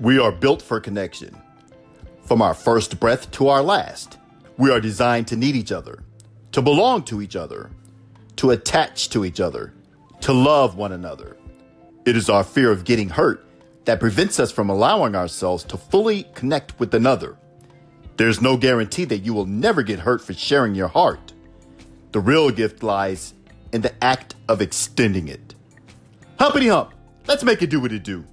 We are built for connection. From our first breath to our last, we are designed to need each other, to belong to each other, to attach to each other, to love one another. It is our fear of getting hurt that prevents us from allowing ourselves to fully connect with another. There's no guarantee that you will never get hurt for sharing your heart. The real gift lies in the act of extending it. Humpity hump, let's make it do what it do.